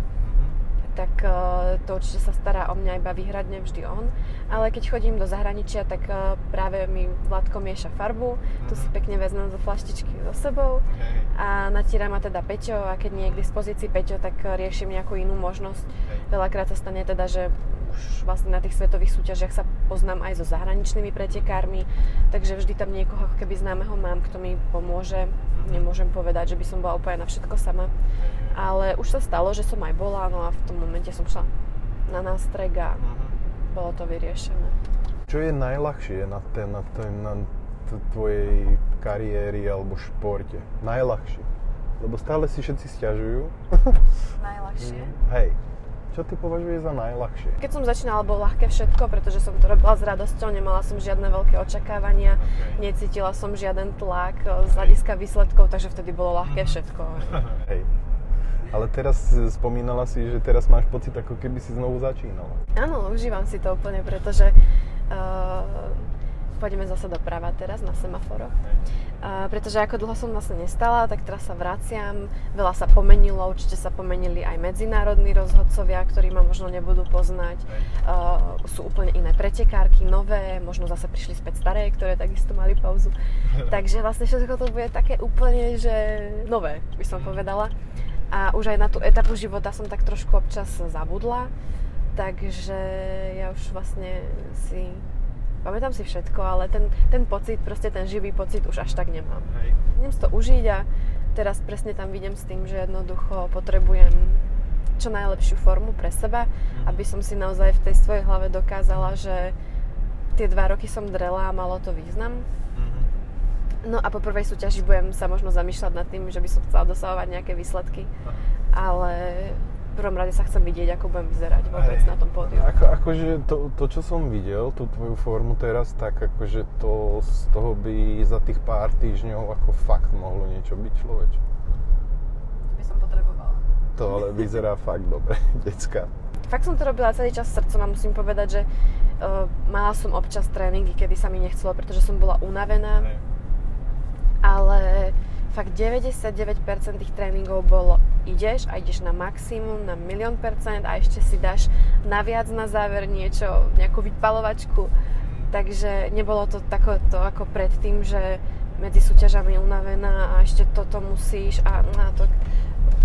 tak uh, to určite sa stará o mňa iba výhradne vždy on. Ale keď chodím do zahraničia, tak uh, práve mi Vládko mieša farbu, tu si pekne vezmem zo flaštičky so sebou. A natíra ma teda Peťo a keď nie je k dispozícii Peťo, tak riešim nejakú inú možnosť. Veľakrát sa stane teda, že už vlastne na tých svetových súťažiach sa poznám aj so zahraničnými pretekármi, takže vždy tam niekoho ako keby známeho mám, kto mi pomôže. Nemôžem povedať, že by som bola úplne na všetko sama. Ale už sa stalo, že som aj bola, no a v tom momente som šla na nástreg a bolo to vyriešené. Čo je najľahšie na, ten, na, ten, na tvojej kariéry alebo športe? Najľahšie? Lebo stále si všetci stiažujú. Najľahšie? Hej. Čo ty považuješ za najľahšie? Keď som začínala, bolo ľahké všetko, pretože som to robila s radosťou, nemala som žiadne veľké očakávania, okay. necítila som žiaden tlak eh, z hľadiska výsledkov, takže vtedy bolo ľahké mhm. všetko. Hej. Ale teraz spomínala si, že teraz máš pocit, ako keby si znovu začínala. Áno, užívam si to úplne, pretože uh, pôjdeme zase doprava teraz na semaforoch. Uh, pretože ako dlho som vlastne nestala, tak teraz sa vraciam. Veľa sa pomenilo, určite sa pomenili aj medzinárodní rozhodcovia, ktorí ma možno nebudú poznať. Uh, sú úplne iné pretekárky, nové, možno zase prišli späť staré, ktoré takisto mali pauzu. Takže vlastne všetko to bude také úplne, že nové, by som povedala. A už aj na tú etapu života som tak trošku občas zabudla. Takže ja už vlastne si pamätám si všetko, ale ten, ten pocit, proste ten živý pocit už až tak nemám. Hej. Idem si to užiť a teraz presne tam vidím s tým, že jednoducho potrebujem čo najlepšiu formu pre seba, mm. aby som si naozaj v tej svojej hlave dokázala, že tie dva roky som drela a malo to význam. Mm-hmm. No a po prvej súťaži budem sa možno zamýšľať nad tým, že by som chcela dosahovať nejaké výsledky. Ale prvom rade sa chcem vidieť, ako budem vyzerať vôbec Aj, na tom pódiu. Ako, akože to, to, čo som videl, tú tvoju formu teraz, tak akože to z toho by za tých pár týždňov ako fakt mohlo niečo byť človeč. By som potrebovala. To ale vyzerá fakt dobre, decka. Fakt som to robila celý čas srdcom a musím povedať, že uh, mala som občas tréningy, kedy sa mi nechcelo, pretože som bola unavená. Aj. Ale fakt 99% tých tréningov bolo ideš a ideš na maximum, na milión percent a ešte si dáš naviac na záver niečo, nejakú vypalovačku. Takže nebolo to takoto ako predtým, že medzi súťažami unavená a ešte toto musíš a, a to,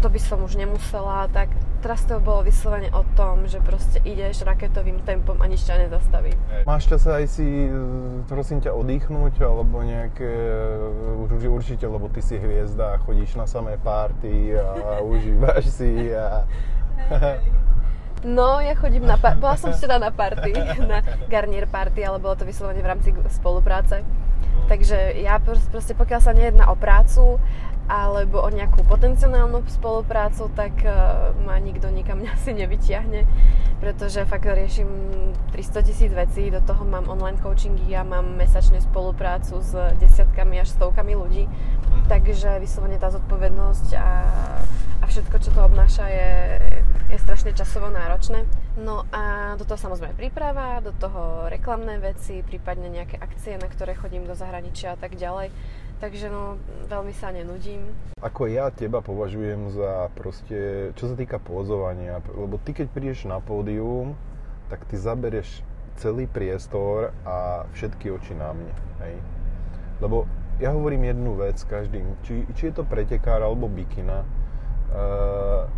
to by som už nemusela, tak teraz to bolo vyslovene o tom, že proste ideš raketovým tempom a nič ťa nezastaví. Máš čas aj si, prosím ťa, oddychnúť, alebo nejaké, určite, lebo ty si hviezda, chodíš na samé párty a užívaš si a... No, ja chodím na... Par- bola som včera na party, na Garnier party, ale bolo to vyslovene v rámci spolupráce. Takže ja proste, pokiaľ sa nejedná o prácu alebo o nejakú potenciálnu spoluprácu, tak uh, ma nikto nikam asi nevyťahne, pretože fakt riešim 300 tisíc vecí, do toho mám online coachingy a mám mesačne spoluprácu s desiatkami až stovkami ľudí, mhm. takže vyslovene tá zodpovednosť a, a všetko, čo to obnáša je, je strašne časovo náročné. No a do toho samozrejme príprava, do toho reklamné veci, prípadne nejaké akcie, na ktoré chodím do zahraničia a tak ďalej. Takže no, veľmi sa nenudím. Ako ja teba považujem za proste, čo sa týka pózovania, lebo ty keď prídeš na pódium, tak ty zabereš celý priestor a všetky oči na mne. Hej? Lebo ja hovorím jednu vec každým, či, či je to pretekár alebo bikina, uh,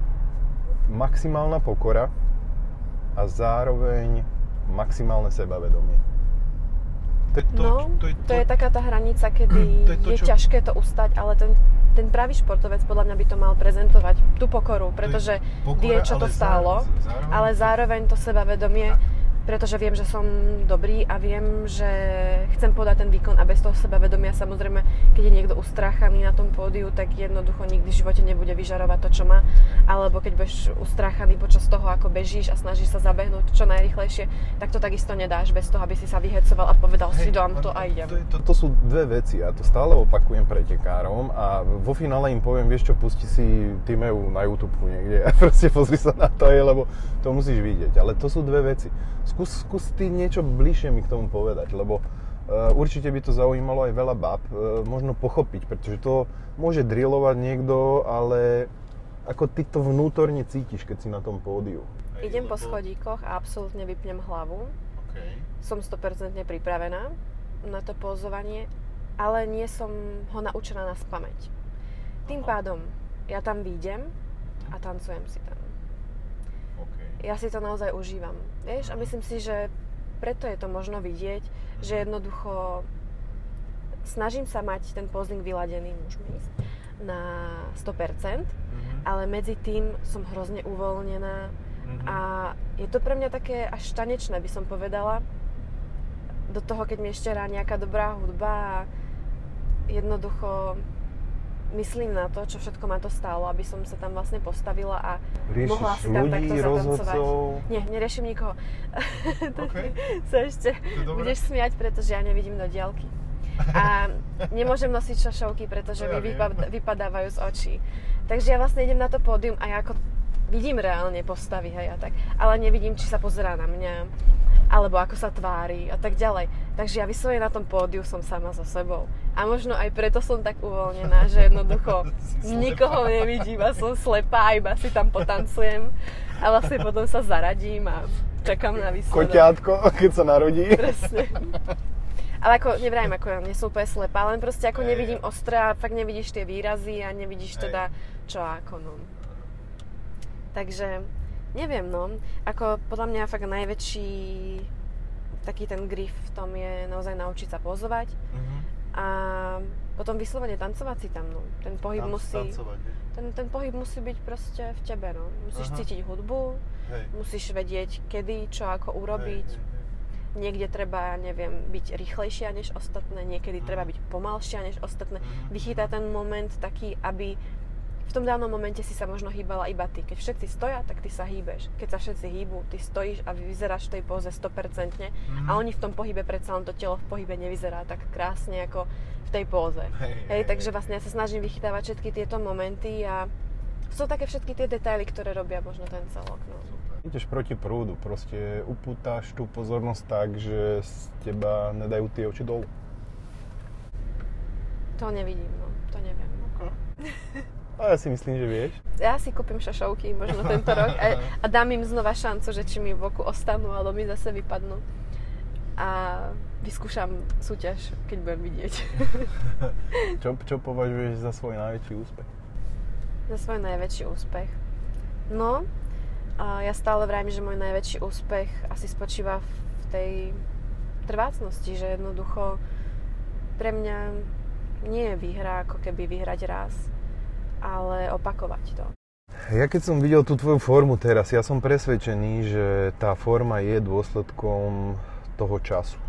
maximálna pokora a zároveň maximálne sebavedomie to, to, no, to, je to, to je taká tá hranica, kedy to je, to, je čo... ťažké to ustať, ale ten, ten pravý športovec podľa mňa by to mal prezentovať, tú pokoru, pretože pokora, vie, čo to stálo, zároveň, ale zároveň to sebavedomie, tak pretože viem, že som dobrý a viem, že chcem podať ten výkon a bez toho sebavedomia samozrejme, keď je niekto ustráchaný na tom pódiu, tak jednoducho nikdy v živote nebude vyžarovať to, čo má. Alebo keď budeš ustráchaný počas toho, ako bežíš a snažíš sa zabehnúť čo najrychlejšie, tak to takisto nedáš bez toho, aby si sa vyhecoval a povedal Hej, si dám to a idem. To, to, to sú dve veci a to stále opakujem pretekárom a vo finále im poviem, vieš čo, pusti si Timeu na YouTube niekde a proste pozri sa na to, lebo to musíš vidieť. Ale to sú dve veci skús, skús ty niečo bližšie mi k tomu povedať, lebo uh, určite by to zaujímalo aj veľa bab, uh, možno pochopiť, pretože to môže drillovať niekto, ale ako ty to vnútorne cítiš, keď si na tom pódiu. Idem po schodíkoch a absolútne vypnem hlavu. Okay. Som 100% pripravená na to pózovanie, ale nie som ho naučená na spameť. Tým pádom ja tam výjdem a tancujem si tam ja si to naozaj užívam. Vieš, a myslím si, že preto je to možno vidieť, že mhm. jednoducho snažím sa mať ten posing vyladený, môžeme ísť, na 100%, mm-hmm. ale medzi tým som hrozne uvoľnená mm-hmm. a je to pre mňa také až tanečné, by som povedala. Do toho, keď mi ešte rá nejaká dobrá hudba a jednoducho myslím na to, čo všetko ma to stálo, aby som sa tam vlastne postavila a Riešiš mohla si tam ľudí, takto zatancovať. Nie, neriešim nikoho. Okay. sa ešte budeš smiať, pretože ja nevidím do diálky. A nemôžem nosiť šašovky, pretože mi vypad- vypadávajú z očí. Takže ja vlastne idem na to pódium a ja ako vidím reálne postavy, hej, a tak, ale nevidím, či sa pozerá na mňa alebo ako sa tvári a tak ďalej. Takže ja vyslovene na tom pódiu som sama so sebou. A možno aj preto som tak uvoľnená, že jednoducho nikoho nevidím a som slepá, iba si tam potancujem a vlastne potom sa zaradím a čakám na výsledok. Koťátko, keď sa narodí. Presne. Ale ako, nevrajím, ako ja nie som úplne slepá, len proste ako nevidím ostré a fakt nevidíš tie výrazy a nevidíš teda čo ako, no. Takže Neviem, no. Ako podľa mňa fakt najväčší taký ten grif v tom je naozaj naučiť sa pozovať uh-huh. a potom vyslovene tancovať si tam, no. Ten pohyb Tanc, musí... Tancovať, ten, ten pohyb musí byť proste v tebe, no. Musíš uh-huh. cítiť hudbu, hej. musíš vedieť, kedy, čo, ako urobiť. Hej, hej, hej. Niekde treba, neviem, byť rýchlejšia než ostatné, niekedy uh-huh. treba byť pomalšia než ostatné. Uh-huh. Vychytať ten moment taký, aby v tom danom momente si sa možno hýbala iba ty. Keď všetci stoja, tak ty sa hýbeš. Keď sa všetci hýbu, ty stojíš a vyzeráš v tej póze 100% mm. a oni v tom pohybe predsa len to telo v pohybe nevyzerá tak krásne ako v tej póze. Hej, hej, takže vlastne ja sa snažím vychytávať všetky tieto momenty a sú také všetky tie detaily, ktoré robia možno ten celok. No. Ideš proti prúdu, proste upútaš tú pozornosť tak, že z teba nedajú tie oči dolu. To nevidím, no. To neviem. Okay. A ja si myslím, že vieš. Ja si kúpim šašovky možno tento rok a, a dám im znova šancu, že či mi v boku ostanú, alebo mi zase vypadnú. a vyskúšam súťaž, keď budem vidieť. čo, čo považuješ za svoj najväčší úspech? Za svoj najväčší úspech? No, a ja stále vravím, že môj najväčší úspech asi spočíva v tej trvácnosti, že jednoducho pre mňa nie je výhra ako keby vyhrať raz, ale opakovať to. Ja keď som videl tú tvoju formu teraz, ja som presvedčený, že tá forma je dôsledkom toho času.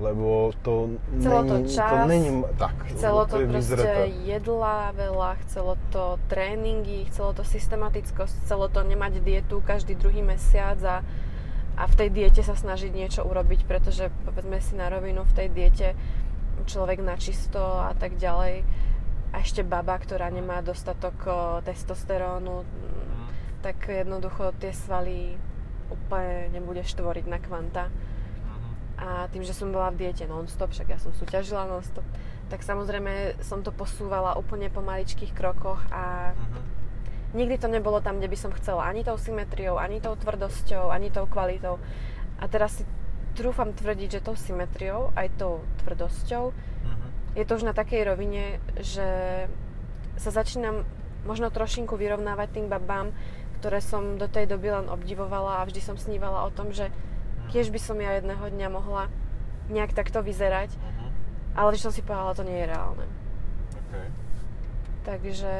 Lebo to chcelo není, to čas, to není, tak, chcelo to, to proste vyzretá. jedla veľa, chcelo to tréningy, chcelo to systematickosť, chcelo to nemať dietu každý druhý mesiac a, a v tej diete sa snažiť niečo urobiť, pretože povedzme si na rovinu v tej diete človek na čisto a tak ďalej a ešte baba, ktorá nemá dostatok testosterónu, mm. tak jednoducho tie svaly úplne nebudeš tvoriť na kvanta. Mhm. A tým, že som bola v diete non-stop, však ja som súťažila non-stop, tak samozrejme som to posúvala úplne po maličkých krokoch a uh-huh. nikdy to nebolo tam, kde by som chcela. Ani tou symetriou, ani tou tvrdosťou, ani tou kvalitou. A teraz si trúfam tvrdiť, že tou symetriou, aj tou tvrdosťou je to už na takej rovine, že sa začínam možno trošinku vyrovnávať tým babám, ktoré som do tej doby len obdivovala a vždy som snívala o tom, že tiež by som ja jedného dňa mohla nejak takto vyzerať, uh-huh. ale vždy som si povedala, to nie je reálne. Okay. Takže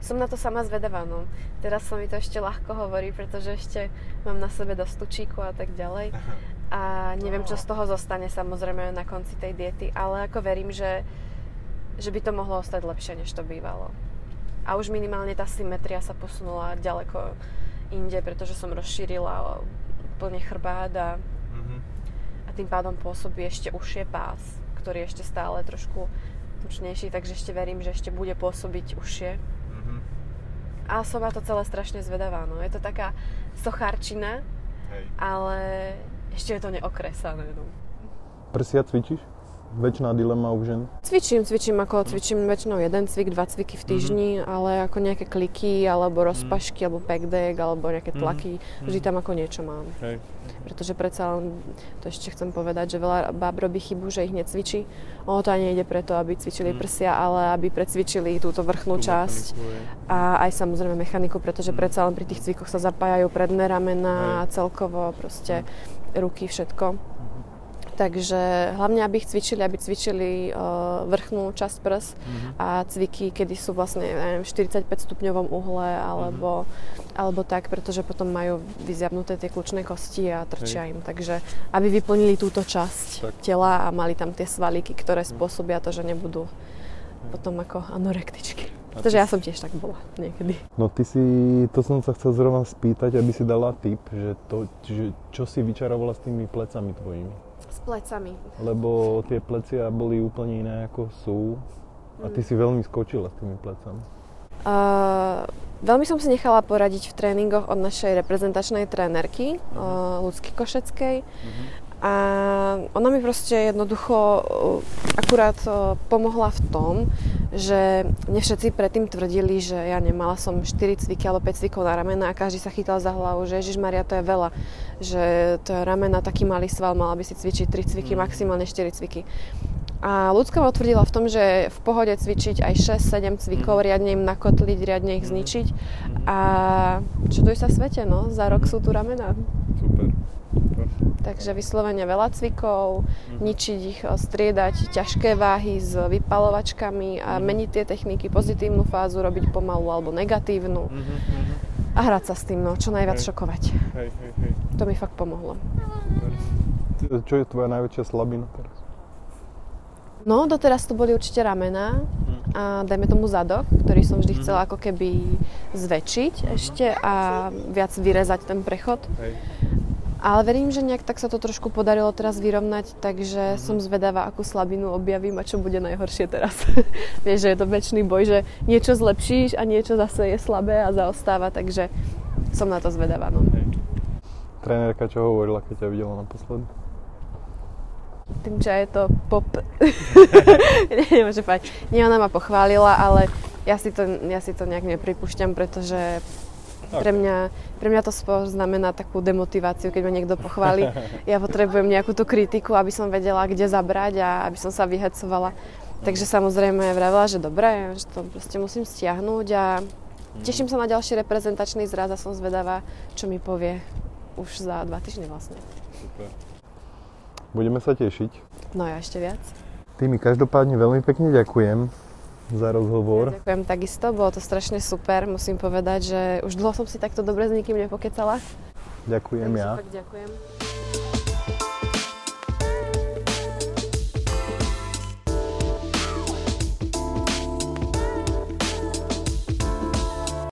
som na to sama zvedavá, no. Teraz sa mi to ešte ľahko hovorí, pretože ešte mám na sebe dosť tučíku a tak ďalej. a neviem, čo z toho zostane samozrejme na konci tej diety, ale ako verím, že, že by to mohlo ostať lepšie, než to bývalo. A už minimálne tá symetria sa posunula ďaleko inde, pretože som rozšírila plne chrbát a, mm-hmm. a tým pádom pôsobí ešte užšie pás, ktorý je ešte stále trošku tučnejší, takže ešte verím, že ešte bude pôsobiť užšie. Mm-hmm. A som na to celé strašne zvedavá. No. Je to taká sochárčina, Hej. ale ešte je to neokresané. No. Prsia cvičíš? väčšiná dilema u žen? Cvičím, cvičím ako cvičím väčšinou jeden cvik, dva cviky v týždni, mm-hmm. ale ako nejaké kliky, alebo rozpašky, mm-hmm. alebo backdeck, alebo nejaké mhm. tlaky, mm-hmm. vždy tam ako niečo mám. Hej. Pretože predsa len, to ešte chcem povedať, že veľa báb robí chybu, že ich necvičí. Ono to ani nejde preto, aby cvičili mm-hmm. prsia, ale aby precvičili túto vrchnú Tú časť a aj samozrejme mechaniku, pretože mm-hmm. predsa len pri tých cvikoch sa zapájajú predné ramena, a celkovo proste mm-hmm. Ruky, všetko. Takže hlavne, aby ich cvičili, aby cvičili uh, vrchnú časť prs mm-hmm. a cviky, kedy sú vlastne neviem, v 45 stupňovom uhle alebo, mm-hmm. alebo tak, pretože potom majú vyziabnuté tie kľúčne kosti a trčia Hej. im. Takže aby vyplnili túto časť tak. tela a mali tam tie svalíky, ktoré mhm. spôsobia to, že nebudú potom ako anorektičky. Pretože ja som tiež tak bola niekedy. No ty si, to som sa chcel zrovna spýtať, aby si dala tip, že, to, že čo si vyčarovala s tými plecami tvojimi? S plecami. Lebo tie plecia boli úplne iné ako sú. A ty mm. si veľmi skočila s tými plecami. Uh, veľmi som si nechala poradiť v tréningoch od našej reprezentačnej trénerky, uh-huh. uh, Lucky Košeckej. Uh-huh. A ona mi proste jednoducho uh, akurát uh, pomohla v tom, že mne všetci predtým tvrdili, že ja nemala som 4 cviky alebo 5 cvikov na ramena a každý sa chytal za hlavu, že Ježiš Maria to je veľa že to je ramena taký malý sval, mala by si cvičiť 3 cviky, mm. maximálne 4 cviky. A ľudská ma tvrdila v tom, že v pohode cvičiť aj 6-7 cvikov, mm. riadne im nakotliť, riadne ich mm. zničiť. A čuduj sa svete, no, za rok sú tu ramena. Super. Takže vyslovene veľa cvikov, mm. ničiť ich, striedať ťažké váhy s vypalovačkami a meniť tie techniky, pozitívnu fázu robiť pomalu alebo negatívnu. Mm-hmm a hrať sa s tým, no, čo najviac hej. šokovať. Hej, hej, hej. To mi fakt pomohlo. Čo je tvoja najväčšia slabina teraz? No, doteraz to boli určite ramena hm. a dajme tomu zadok, ktorý som vždy hm. chcela ako keby zväčšiť ešte a viac vyrezať ten prechod. Hej. Ale verím, že nejak tak sa to trošku podarilo teraz vyrovnať, takže mm-hmm. som zvedavá, akú slabinu objavím a čo bude najhoršie teraz. Vieš, že je to väčší boj, že niečo zlepšíš a niečo zase je slabé a zaostáva, takže som na to zvedavá. No. Trénerka čo hovorila, keď ťa videla naposledy? Tým, že je to pop. Nemôže fať. Nie, ona ma pochválila, ale ja si to, ja si to nejak nepripúšťam, pretože Okay. Pre, mňa, pre mňa to spôr znamená takú demotiváciu, keď ma niekto pochváli. Ja potrebujem nejakú tú kritiku, aby som vedela, kde zabrať a aby som sa vyhecovala. Takže samozrejme vravila, že dobre, že to proste musím stiahnuť a teším sa na ďalší reprezentačný zraz a som zvedavá, čo mi povie už za dva týždne vlastne. Super. Budeme sa tešiť. No ja ešte viac. Ty mi každopádne veľmi pekne ďakujem za rozhovor. Ja ďakujem takisto, bolo to strašne super. Musím povedať, že už dlho som si takto dobre s nikým nepokecala. Ďakujem Takže ja. ďakujem.